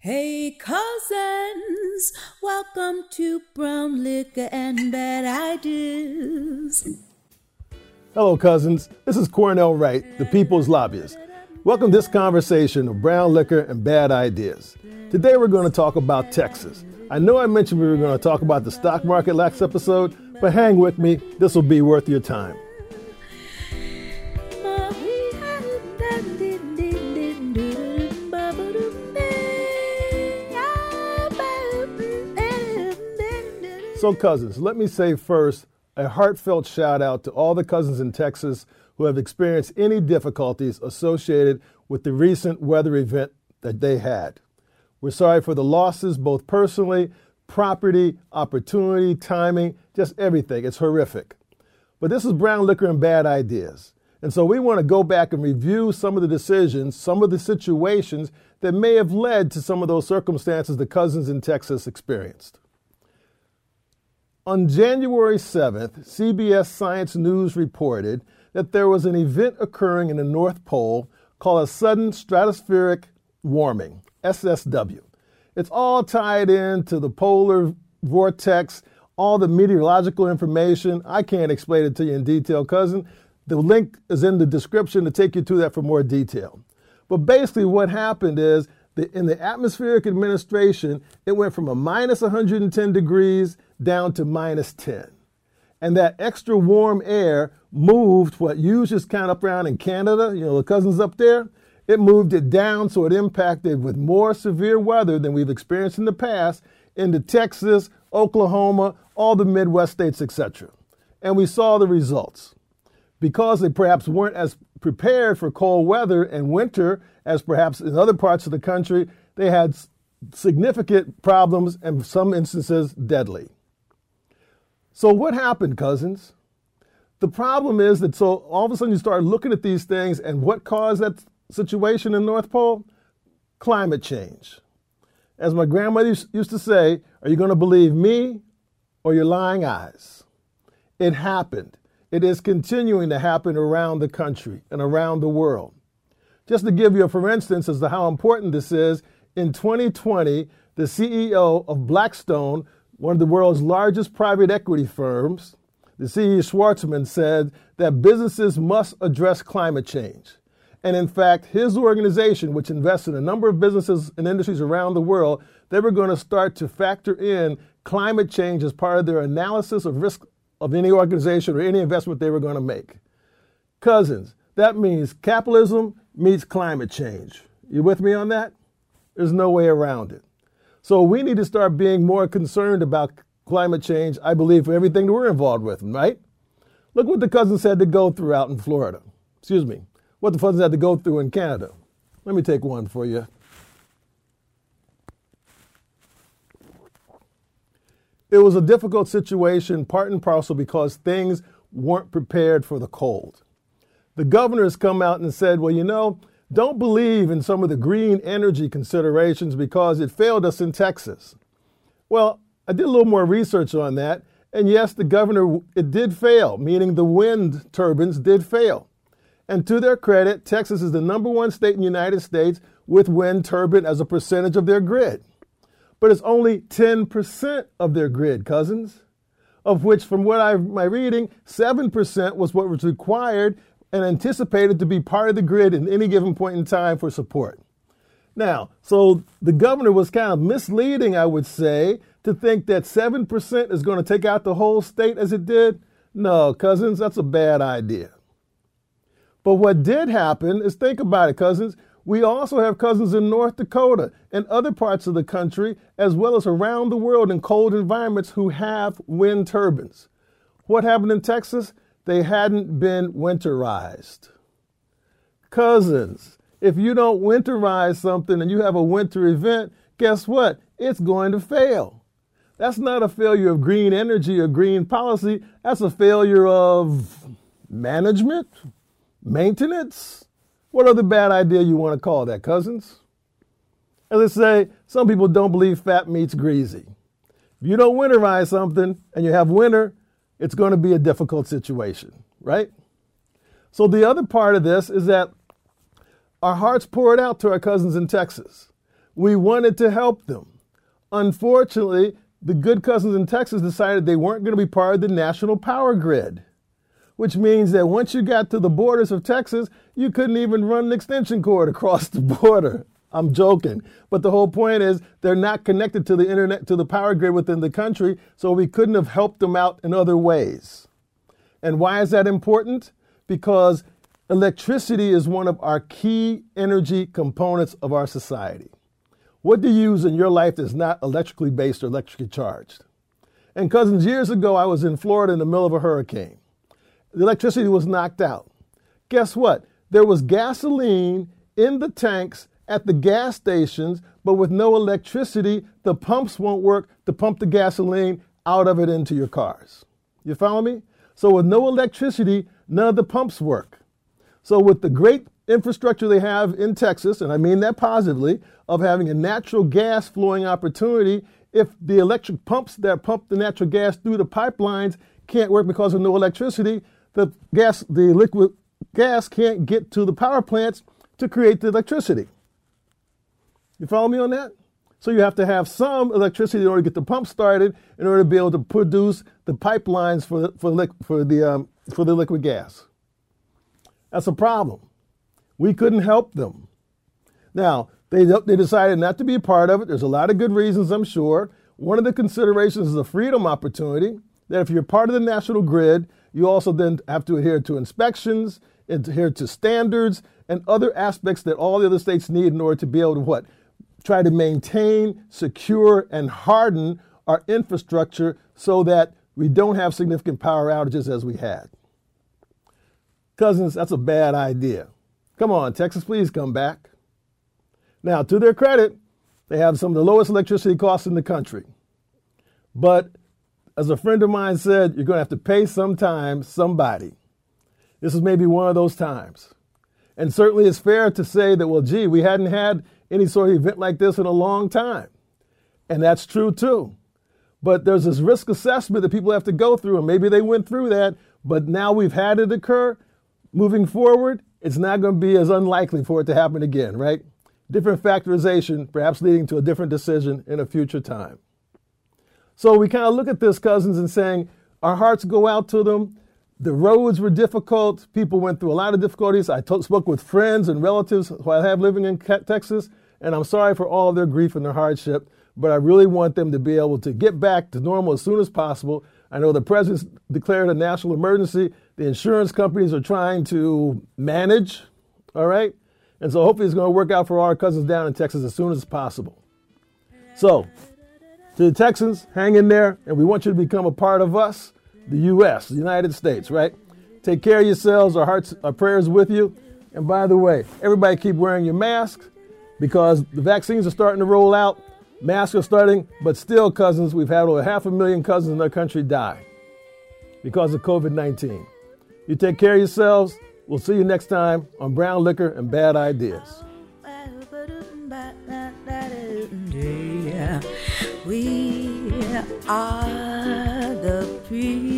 Hey, cousins, welcome to Brown Liquor and Bad Ideas. Hello, cousins. This is Cornell Wright, the People's Lobbyist. Welcome to this conversation of brown liquor and bad ideas. Today, we're going to talk about Texas. I know I mentioned we were going to talk about the stock market last episode, but hang with me, this will be worth your time. So, cousins, let me say first a heartfelt shout out to all the cousins in Texas who have experienced any difficulties associated with the recent weather event that they had. We're sorry for the losses, both personally, property, opportunity, timing, just everything. It's horrific. But this is brown liquor and bad ideas. And so we want to go back and review some of the decisions, some of the situations that may have led to some of those circumstances the cousins in Texas experienced. On January 7th, CBS Science News reported that there was an event occurring in the North Pole called a sudden stratospheric warming, SSW. It's all tied into the polar vortex, all the meteorological information. I can't explain it to you in detail, cousin. The link is in the description to take you to that for more detail. But basically, what happened is in the atmospheric administration, it went from a minus 110 degrees down to minus 10. And that extra warm air moved what you just kind of up around in Canada, you know, the cousins up there, it moved it down so it impacted with more severe weather than we've experienced in the past into Texas, Oklahoma, all the Midwest states, etc. And we saw the results. Because they perhaps weren't as prepared for cold weather and winter as perhaps in other parts of the country, they had significant problems and in some instances deadly. So, what happened, cousins? The problem is that so all of a sudden you start looking at these things, and what caused that situation in North Pole? Climate change. As my grandmother used to say, are you going to believe me or your lying eyes? It happened. It is continuing to happen around the country and around the world. Just to give you a for instance as to how important this is, in 2020, the CEO of Blackstone one of the world's largest private equity firms, the CEO Schwarzman said that businesses must address climate change. And in fact, his organization, which invests in a number of businesses and industries around the world, they were going to start to factor in climate change as part of their analysis of risk of any organization or any investment they were going to make. Cousins, that means capitalism meets climate change. You with me on that? There's no way around it. So we need to start being more concerned about climate change, I believe, for everything that we're involved with, right? Look what the cousins had to go through out in Florida. Excuse me. What the cousins had to go through in Canada. Let me take one for you. It was a difficult situation, part and parcel, because things weren't prepared for the cold. The governor has come out and said, well, you know, don't believe in some of the green energy considerations because it failed us in Texas. Well, I did a little more research on that, and yes, the governor, it did fail, meaning the wind turbines did fail. And to their credit, Texas is the number one state in the United States with wind turbine as a percentage of their grid. But it's only 10% of their grid, cousins, of which, from what I my reading, 7% was what was required and anticipated to be part of the grid at any given point in time for support. Now, so the governor was kind of misleading, I would say, to think that 7% is going to take out the whole state as it did. No, cousins, that's a bad idea. But what did happen is think about it, cousins. We also have cousins in North Dakota and other parts of the country, as well as around the world in cold environments who have wind turbines. What happened in Texas? they hadn't been winterized. Cousins, if you don't winterize something and you have a winter event, guess what? It's going to fail. That's not a failure of green energy or green policy. That's a failure of management, maintenance. What other bad idea you want to call that, cousins? As I say, some people don't believe fat meat's greasy. If you don't winterize something and you have winter, it's going to be a difficult situation, right? So the other part of this is that our hearts poured out to our cousins in Texas. We wanted to help them. Unfortunately, the good cousins in Texas decided they weren't going to be part of the national power grid, which means that once you got to the borders of Texas, you couldn't even run an extension cord across the border. I'm joking. But the whole point is they're not connected to the internet, to the power grid within the country, so we couldn't have helped them out in other ways. And why is that important? Because electricity is one of our key energy components of our society. What do you use in your life that's not electrically based or electrically charged? And cousins, years ago, I was in Florida in the middle of a hurricane. The electricity was knocked out. Guess what? There was gasoline in the tanks at the gas stations, but with no electricity, the pumps won't work to pump the gasoline out of it into your cars. You follow me? So, with no electricity, none of the pumps work. So, with the great infrastructure they have in Texas, and I mean that positively, of having a natural gas flowing opportunity, if the electric pumps that pump the natural gas through the pipelines can't work because of no electricity, the gas, the liquid gas can't get to the power plants to create the electricity. You follow me on that? So you have to have some electricity in order to get the pump started, in order to be able to produce the pipelines for the, for, the, for, the, um, for the liquid gas. That's a problem. We couldn't help them. Now, they, they decided not to be a part of it. There's a lot of good reasons, I'm sure. One of the considerations is a freedom opportunity that if you're part of the national grid, you also then have to adhere to inspections, adhere to standards, and other aspects that all the other states need in order to be able to what? Try to maintain, secure, and harden our infrastructure so that we don't have significant power outages as we had. Cousins, that's a bad idea. Come on, Texas, please come back. Now, to their credit, they have some of the lowest electricity costs in the country. But as a friend of mine said, you're going to have to pay sometime somebody. This is maybe one of those times. And certainly it's fair to say that, well, gee, we hadn't had any sort of event like this in a long time. And that's true too. But there's this risk assessment that people have to go through, and maybe they went through that, but now we've had it occur. Moving forward, it's not going to be as unlikely for it to happen again, right? Different factorization, perhaps leading to a different decision in a future time. So we kind of look at this, cousins, and saying our hearts go out to them. The roads were difficult. People went through a lot of difficulties. I t- spoke with friends and relatives who I have living in Texas, and I'm sorry for all their grief and their hardship, but I really want them to be able to get back to normal as soon as possible. I know the president's declared a national emergency. The insurance companies are trying to manage, all right? And so hopefully it's going to work out for our cousins down in Texas as soon as possible. So, to the Texans, hang in there, and we want you to become a part of us, the U.S., the United States, right? Take care of yourselves. Our hearts, our prayers with you. And by the way, everybody keep wearing your masks because the vaccines are starting to roll out. Masks are starting, but still, cousins, we've had over half a million cousins in our country die because of COVID 19. You take care of yourselves. We'll see you next time on Brown Liquor and Bad Ideas. Are the people.